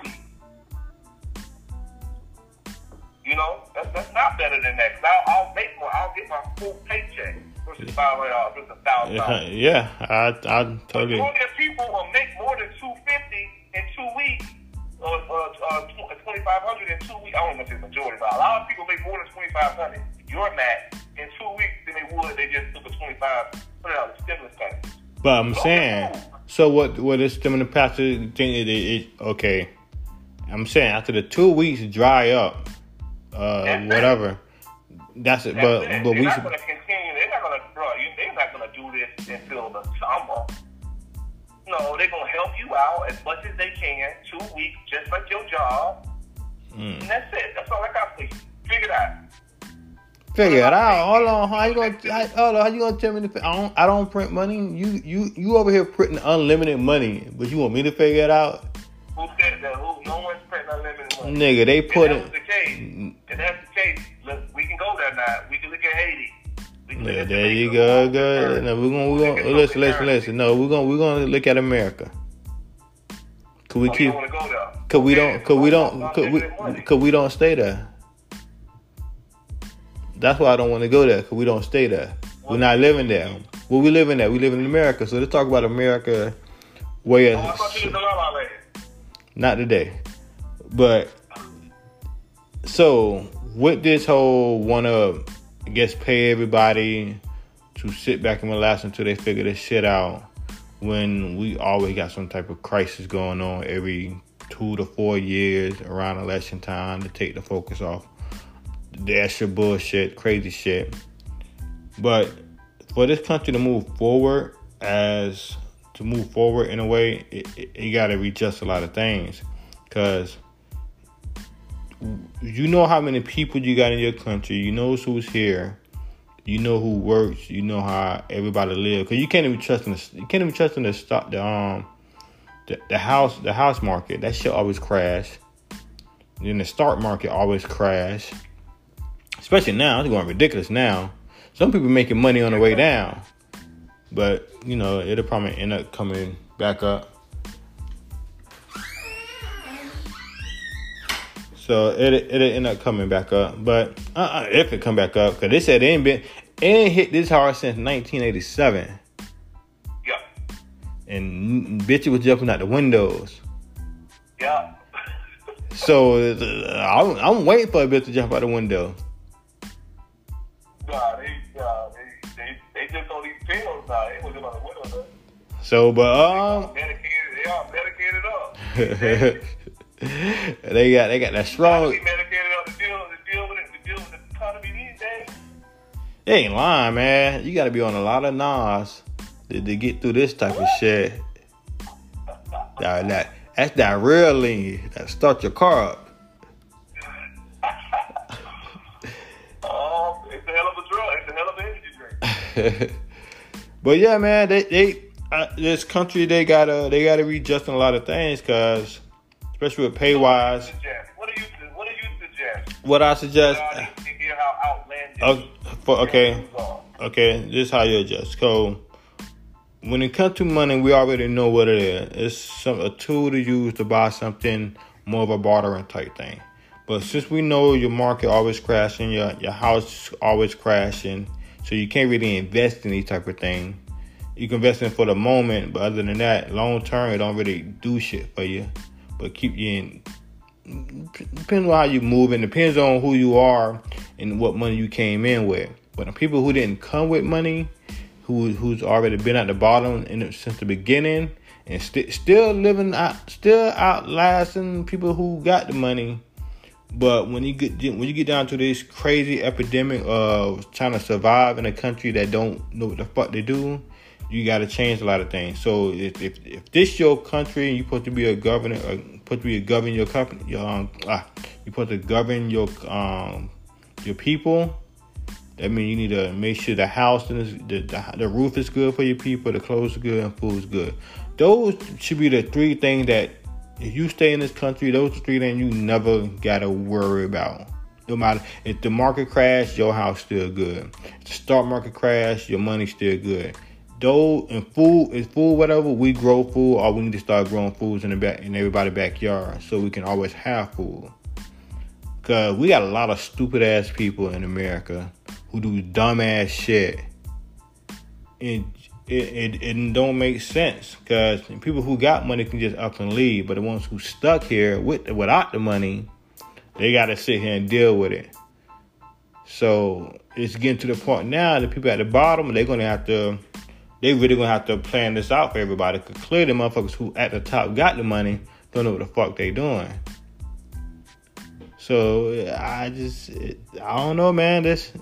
You know, that's, that's not better than that. Cause I'll, I'll make more. I'll get my full paycheck versus five hundred dollars versus a thousand Yeah, dollars. yeah, I, I totally. Majority of people will make more than two fifty in two weeks, or uh, uh, twenty five hundred in two weeks. I don't know if it's majority, but a lot of people make more than twenty five hundred. Your max in two weeks than they would. They just took a twenty five stimulus package. But I'm saying, so what? What is stimulus package thing? It, it, it, okay, I'm saying after the two weeks dry up, uh, That's it. whatever. That's it. That's But it. but they're we not should. to continue. They're not going to, bro. You, they're not going to do this until the summer. No, they're to help you out as much as they can. Two weeks, just like your job, Mm. and that's it. That's all I got for you. Figure it out. Figure it out. Hold on. How you gonna? How, hold on. How you gonna tell me to? I don't. I don't print money. You you you over here printing unlimited money, but you want me to figure it out? Who said that? Who? No one's printing unlimited money. Nigga, they If put that it. was the case, if that's the case, look, we can go there now. We can look at Haiti. We can look Yeah, there you go. Good. No, we're gonna, we're gonna listen, listen, listen. No, we're gonna, we're gonna look at America. Cause we Oh, keep, don't want to go cause we don't, cause we don't, cause we, cause we don't stay there. That's why I don't want to go there. Cause we don't stay there. We're not living there. Well, we living there. We live in America. So let's talk about America. Way Oh, of, in not today, but so with this whole one to, I guess, pay everybody to sit back and relax until they figure this shit out. When we always got some type of crisis going on every two to four years around election time to take the focus off that's your bullshit, crazy shit. But for this country to move forward as to move forward in a way, it, it, it got to readjust a lot of things. Because you know how many people you got in your country, you know who's here, you know who works, you know how everybody live. Because you can't even trust in the, you can't even trust in the stock, the um, the, the house, the house market. That shit always crash. Then the stock market always crash. Especially now, it's going ridiculous now. Some people making money on the way down, but you know it'll probably end up coming back up. So it it'll end up coming back up, but uh, if it come back up, because they said it ain't been it ain't hit this hard since 1987, Yeah. and bitch was jumping out the windows. Yeah. So uh, I'm, I'm waiting for a bitch to jump out the window. Nah, they, nah, they, they, they just on these pills now. They wasn't on the window. though. So, but um, Medicated, they all medicated up. they got they got that strong. They medicated up to deal, to deal with it, to deal with the economy these days. They ain't lying, man. You got to be on a lot of Nas to, to get through this type of shit. That, that that's that real lean that start your car up. Oh, it's a hell of a drug. It's a hell of an energy drink. but yeah, man, they they uh, this country they gotta they gotta readjust on a lot of things, cause especially with pay wise. Suggest. What do you What do you suggest? What I suggest, I need to hear how outlandish. uh, for okay, your views are. okay, this is how you adjust. So when it comes to money, we already know what it is. It's some a tool to use to buy something, more of a bartering type thing. But since we know your market always crashing, your your house always crashing, so you can't really invest in these type of thing. You can invest in for the moment, but other than that, long term, it don't really do shit for you. But keep you in. Depends on how you move, and depends on who you are and what money you came in with. But the people who didn't come with money, who who's already been at the bottom in, since the beginning, and st- still living out, still outlasting people who got the money. But when you get when you get down to this crazy epidemic of trying to survive in a country that don't know what the fuck they do, you got to change a lot of things. So if, if if this your country and you're supposed to be a governor, supposed to govern your company, your um, ah, you supposed to govern your um your people. That means you need to make sure the house and the, the the roof is good for your people, the clothes are good, and food is good. Those should be the three things that if you stay in this country, those three things you never gotta worry about. No matter if the market crash, your house still good. If the stock market crash, your money still good. Though and food, is food whatever we grow food, or we need to start growing foods in the back in everybody's backyard, so we can always have food. Cause we got a lot of stupid ass people in America who do dumb ass shit. It it, it, it don't make sense because people who got money can just up and leave, but the ones who stuck here with without the money, they got to sit here and deal with it. So it's getting to the point now that people at the bottom they're gonna have to, they really gonna have to plan this out for everybody. Cause clearly, motherfuckers who at the top got the money don't know what the fuck they doing. So I just, I don't know, man. This,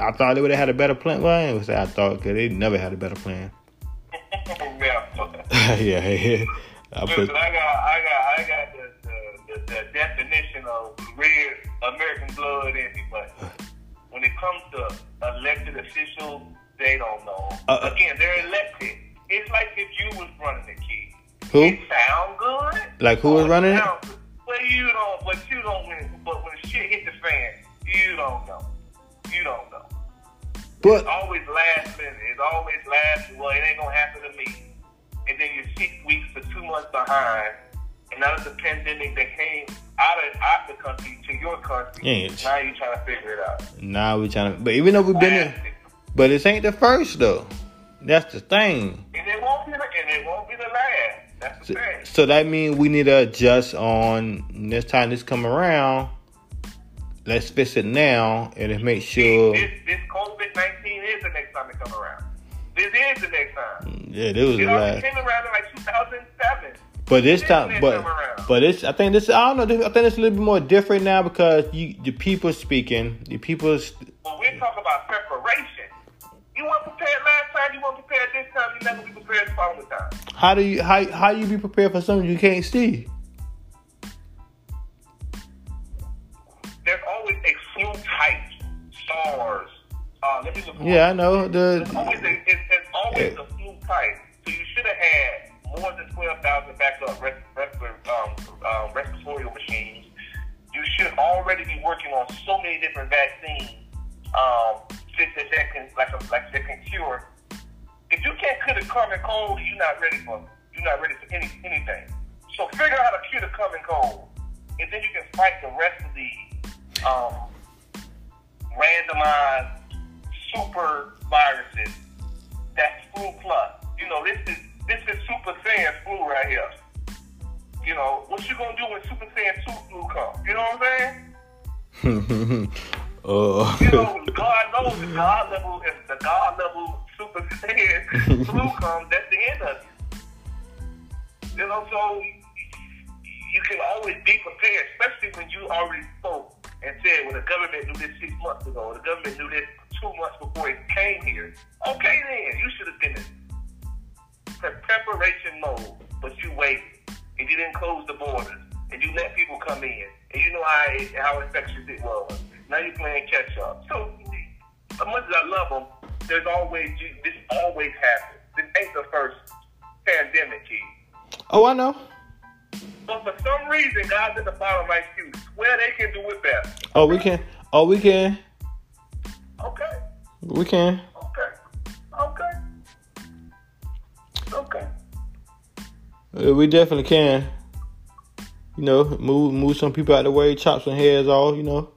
I thought they would have had a better plan. Well, I say I thought because they never had a better plan. yeah. yeah, yeah. I put, I got, I got, I got the, the, the, the definition of real American blood in me, but when it comes to elected officials, they don't know. Uh, Again, they're elected. It's like if you was running the key. Who? It sound good. Like who was Oh, running it? sound. But you don't. But you don't. Win. But when shit hit the fan, you don't know. You don't know. but It's always last minute. It's always last. Well, it ain't gonna happen to me. And then you're six weeks to two months behind. And now there's a pandemic that came out of out the country to your country. Yeah, it's- now you're trying to figure it out. now we're trying to. But even though we've been in, but this ain't the first though. That's the thing. And it won't be the, and it won't be the last. That's the So, thing. so that means we need to adjust on next time this come around. Let's fix it now and then make sure. This this COVID nineteen is the next time it come around. This is the next time. Yeah, this was the It already last. came around in like 2007. But this This time, but but it's I think this I don't know. I think it's a little bit more different now because you the people speaking, the people. When we talk about preparation, never be prepared the following time. How do you how how you be prepared for something you can't see? There's always a flu type, SARS. Uh, let me look. Yeah, I know There's the. always a, it's, it's always a flu type. So you should have had more than 12,000 backup res, res, um, um, respiratory machines. You should already be working on so many different vaccines the common cold, you're not ready for you're not ready for any anything. So figure out how to cure the common cold, and then you can fight the rest of the um, randomized super viruses. That's flu plus. You know, this is this is super saiyan flu right here. You know, what you gonna do when super saiyan two flu comes? You know what I'm saying? uh, You know, God knows the God level, if the God level super saiyan flu comes, that's the end of it. You know, so you can always be prepared, especially when you already spoke and said, well, the government knew this six months ago, the government knew this two months before it came here. Okay, then, you should have been in pre- preparation mode, but you waited, and you didn't close the borders, and you let people come in, and you know how, it, how infectious it was. Now you're playing catch up. So, as much as I love them, there's always, this always happens. This ain't the first pandemic, kid. oh, I know. But for some reason, guys at the bottom like you swear they can do it better. Oh, we can. Oh, we can. Okay, We can. okay, okay, okay. Uh, we definitely can. You know, move move some people out the way, chop some heads off. You know.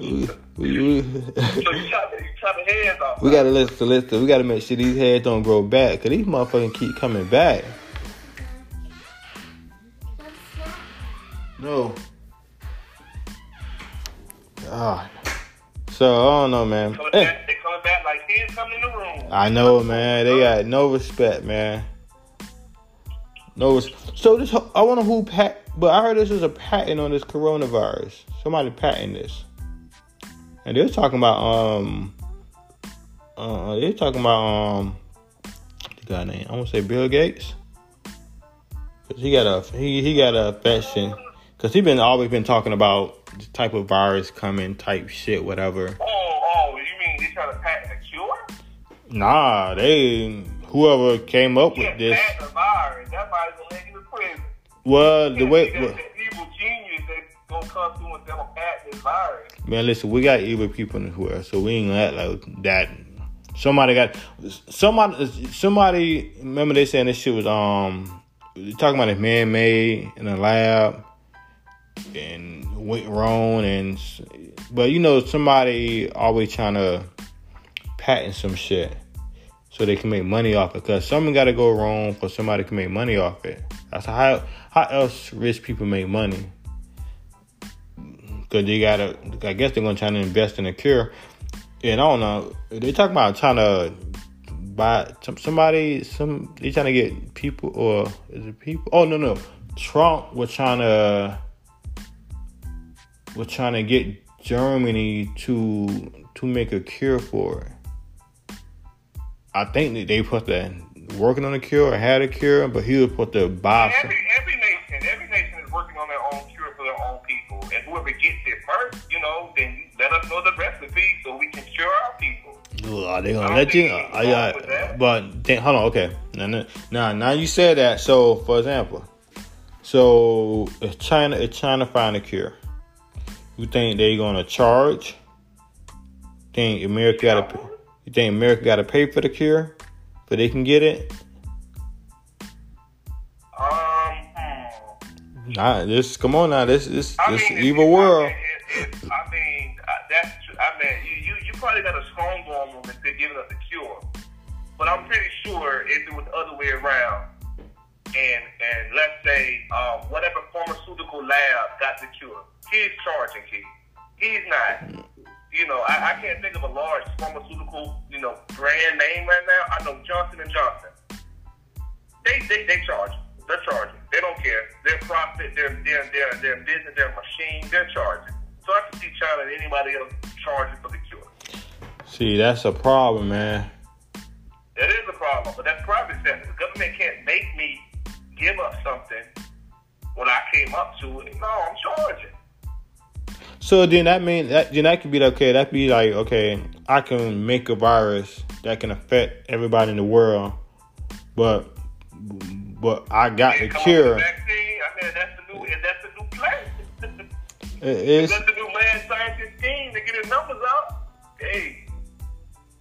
We, we, we, So you chop, you chop heads off. we gotta listen, to listen. We gotta make sure these heads don't grow back, cause these motherfuckers keep coming back. No. God. So I don't know, man. Coming they coming back like kids coming in the room. I know, man. They got no respect, man. No. Res- so this, I wonder who pat. But I heard this is a patent on this coronavirus. Somebody patent this, and they're talking about um. Uh, they're talking about um. The guy name I want to say Bill Gates. Cause he got a he he got a infection. Cause he been always been talking about this type of virus coming, type shit, whatever. Oh, oh, you mean they trying to patent a cure? Nah, they whoever came up Yeah, with this. patent a virus. Well, the way that, well, that evil genius that gonna come through and I'm this virus. man, listen, we got evil people in world, so we ain't gonna act like that. Somebody got somebody. Somebody remember they saying this shit was um talking about it man made in a lab and went wrong and but you know somebody always trying to patent some shit so they can make money off it because something got to go wrong for somebody can make money off it. That's how how else rich people make money. Cause they gotta, I guess they're gonna try to invest in a cure. And I don't know, they talk about trying to buy somebody, some they trying to get people or is it people? Oh no no, Trump was trying to was trying to get Germany to to make a cure for it. I think that they put that working on a cure or had a cure, but he was put the buy. some- let us know the recipe so we can cure our people. Ugh, Are they gonna I let you? Uh, he's yeah, wrong with that. but then, hold on. Okay, now, now- now, you said that. So, for example, so if China, if China find a cure, you think they gonna charge? Think America gotta? You think America gotta pay for the cure, so they can get it? Um, hmm. Nah, this come on now. This this I this mean, evil world. I I mean, you, you you probably got a strong arm on if they're giving us a cure, but I'm pretty sure if it was the other way around, and and let's say um, whatever pharmaceutical lab got the cure, he's charging key. He's not. You know, I, I can't think of a large pharmaceutical, you know, brand name right now. I know Johnson and Johnson. They they they charge. They're charging. They don't care. Their profit, their their their their business, their machine, they're charging. So I can see China and anybody else charging for the cure. See, that's a problem, man. That is a problem, but that's private sector. The government can't make me give up something when I came up to it. No, I'm charging. So then that mean that then that could be like, okay. That be like okay, I can make a virus that can affect everybody in the world, but but I got the cure. the vaccine. I mean, It- It's that's the new mad scientist scheme to get his numbers out. Hey,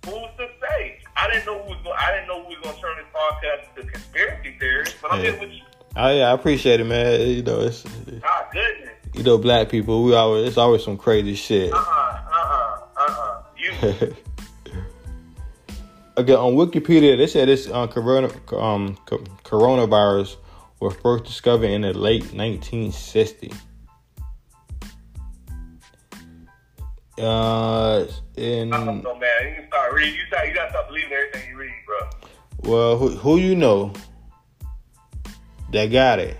who's to say? I didn't know who was going. I didn't know who was going to turn this podcast into conspiracy theories. But I'm Yeah. here with you. I, yeah, I appreciate it, man. You know, it's Ah, goodness. you know, black people. We always it's always some crazy shit. Uh uh uh uh uh. You. okay, on Wikipedia, they said this uh, corona um co- coronavirus was first discovered in the late 1960s. Uh, in I don't know, man. You can start reading. You start. You gotta stop believing everything you read, bro. well, who who you know that got it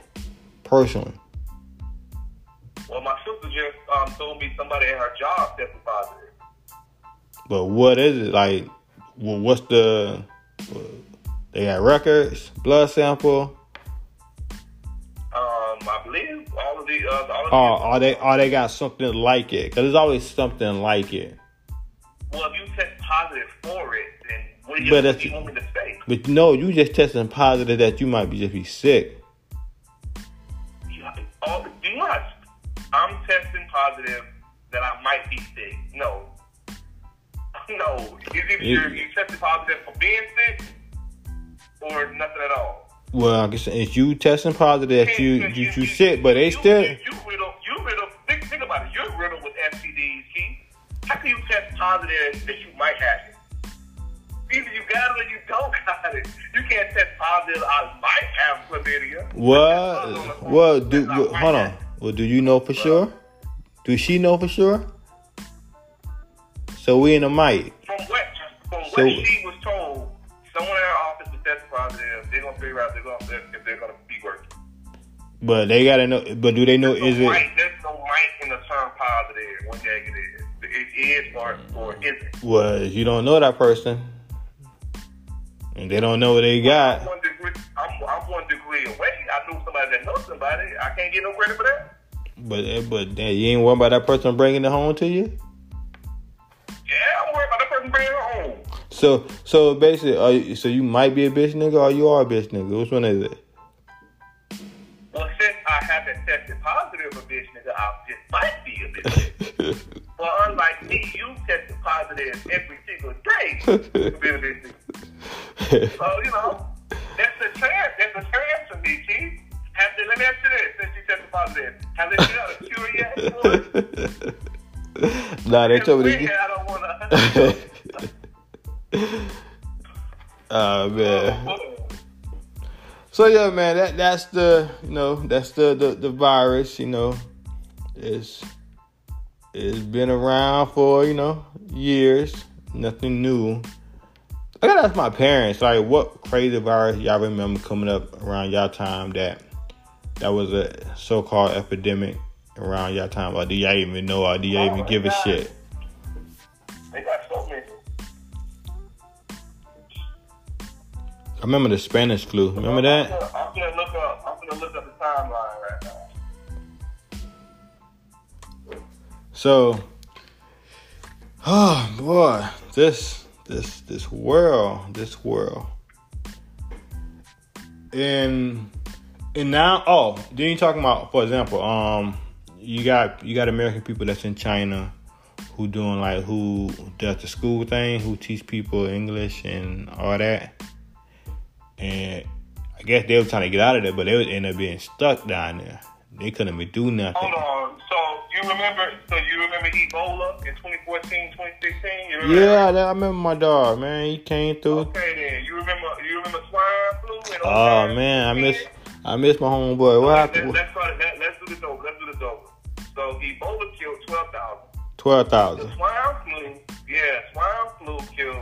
personally? Well, my sister just um, told me somebody at her job tested positive. But what is it like? wh- What's the? They got records, blood sample. I believe all of the uh, all of the. are they? Are they got something like it? Because there's always something like it. Well, if you test positive for it, then what do you, But what you want me to say? But no, you just testing positive that you might be just be sick. You, all, do not. I'm testing positive that I might be sick. No. No. You- you, you tested positive for being sick or nothing at all? Well, I guess it's you testing positive that you you, you sick, but they you, still. You, you riddled, you riddled, think, think about it. You're riddled with STDs, Keith. How can you test positive that you might have it? Either you got it or you don't got it. You can't test positive, I might have chlamydia. What? Well, do well, hold on. Well, do you know for sure? Do she know for sure? So we in a might. From what, from So- what she was told, someone in her office was tested positive. They're gonna figure out they're gonna, if they're gonna be working. But they gotta know. But do they know? There's Is no it? right, there's no right in the term positive. One day it is. Or, or isn't. Well, you don't know that person, and they don't know what they I'm got. one degree. I'm, I'm one degree away. I knew somebody that knows somebody. I can't get no credit for that. But eh, but you ain't worried about that person bringing it home to you. Yeah, I'm worried about that person bringing it home. So so basically, are you, so you might be a bitch nigga or you are a bitch nigga. Which one is it? Well, since I haven't tested positive for bitch nigga, I just might be a bit sick. but unlike me, you tested positive every single day. to be a bit sick. So, you know, that's a chance. That's a chance for me, Chief. Have they, let me ask you this, since you tested positive. Have they figured out a cure yet nah, they told me I don't want to. Oh man. So yeah, man, that that's the you know that's the the, the virus. You know, it's it's been around for you know years. Nothing new. I gotta ask my parents like what crazy virus y'all remember coming up around y'all time that that was a so-called epidemic around y'all time. Or do y'all even know? Or do y'all even oh, give a shit? They got so many. I remember the Spanish flu. Remember that? I'm gonna, I'm gonna look up. I'm gonna look up the timeline right now. So, oh boy, this this this world, this world, and and now, oh, then you talking about, for example, um, you got you got American people that's in China who doing like who does the school thing, who teach people English and all that, and I guess they were trying to get out of there, but they would end up being stuck down there. They couldn't even do nothing. Hold on. So you remember? So you remember Ebola in 2014, 2016? You remember Yeah, that, I remember my dog, man. He came through. Okay, then you remember? You remember swine flu? And Oh man, I miss I miss my homeboy. What Let, happened? let's, try, let, let's do this over. Let's do this over. So Ebola killed 12,000. Twelve The swine flu, yeah, swine flu killed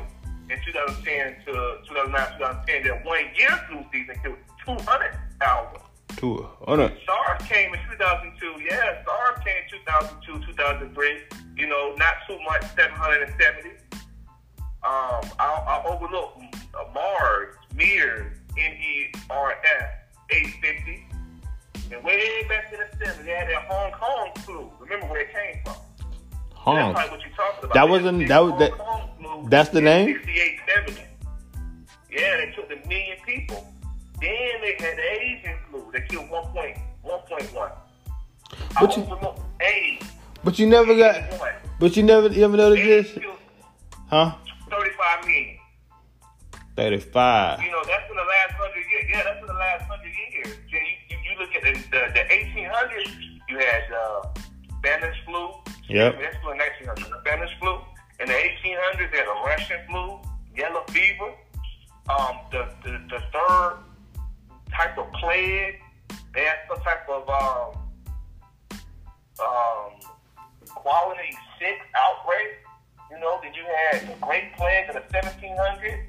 in 2010 to 2009, 2010. That one year flu season killed 200,000. Two. Oh. SARS came in 2002. Yeah, SARS came in 2002, 2003. You know, not too much, 770. Um, I'll, I'll overlook Mars, MERS, M-E-R-S, 850. And way back in the 70s, they had that Hong Kong flu. Remember where it came from? That's probably what you're talking about. That wasn't- that was- that- Hong Kong flu that's the name? 68, 70. Yeah, they took a million people. Then they had the Asian flu. They killed 1.1. I But you- AIDS. But you never got. But you never you ever noticed AIDS this? Huh? 35 million. Thirty-five. You know, that's in the last hundred years. Yeah, that's in the last hundred years. You, you, you look at the, the, the 1800s, you had uh, Spanish flu. Yep. That's flu in 1900. Spanish flu. In the 1800s, they had a Russian flu, yellow fever. Um, the, the, the third type of plague, they had some type of um, um, quality six outbreak. You know, then you had the Great Plague in the 1700s.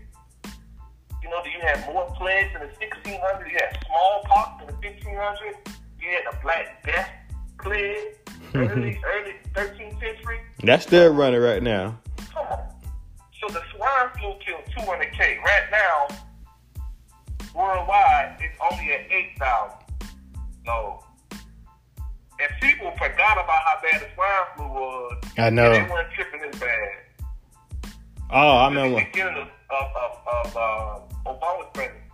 You know, then you had more plagues in the 1600s. You had smallpox in the 1500s. You had the Black Death plague, early, early 13th century. That's still running right now. Come on. So the swine flu killed 200K. Right now, worldwide, it's only at 8,000. So, and people forgot about how bad the swine flu was. I And know. they weren't tripping as bad. Oh, I remember. beginning of, of, of, of uh, Obama's presidency.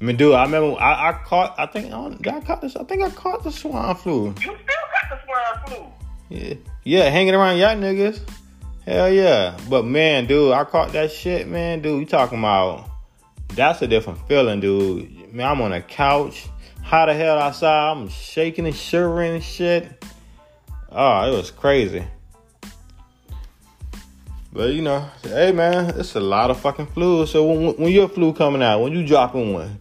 I mean, dude, I remember. I, I caught. I think. I did I caught this. I think I caught the swine flu. You still flu. Yeah, yeah, hanging around y'all niggas. Hell yeah. But man, dude, I caught that shit, man. Dude, you talking about that's a different feeling, dude. Man, I'm on a couch, hot the hell outside, I'm shaking and shivering and shit. Oh, it was crazy. But you know, hey man, it's a lot of fucking flu. So when, when your flu coming out, when you dropping one,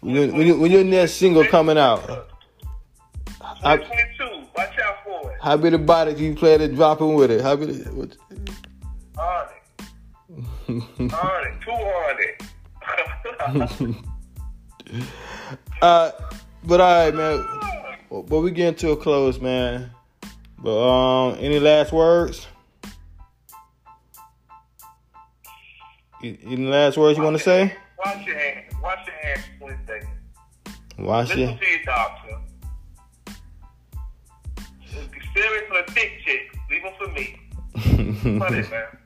when, when, when your next single coming out, I- 2022. Watch out for it. how the body you plan to dropping with it? How be the, what, On it. On it. Two on it. uh, but all right, man. But we getting to a close, man. But um, any last words? Any last words you want to say? Wash your hands. Wash your hands for 20 seconds. Wash Listen it. to your doctor. Serious for the thick chicks. Leave them for me. It, man.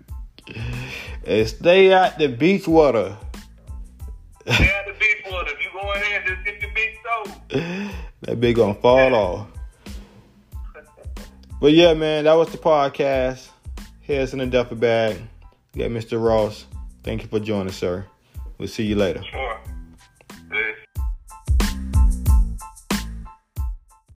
and stay out the beach water. Stay at the beach water. If you go in there, just get your big toe. that big gonna fall off. But yeah, man, that was the podcast. Heads in the duffel bag. We got Mr. Ross. Thank you for joining, sir. We'll see you later. Sure.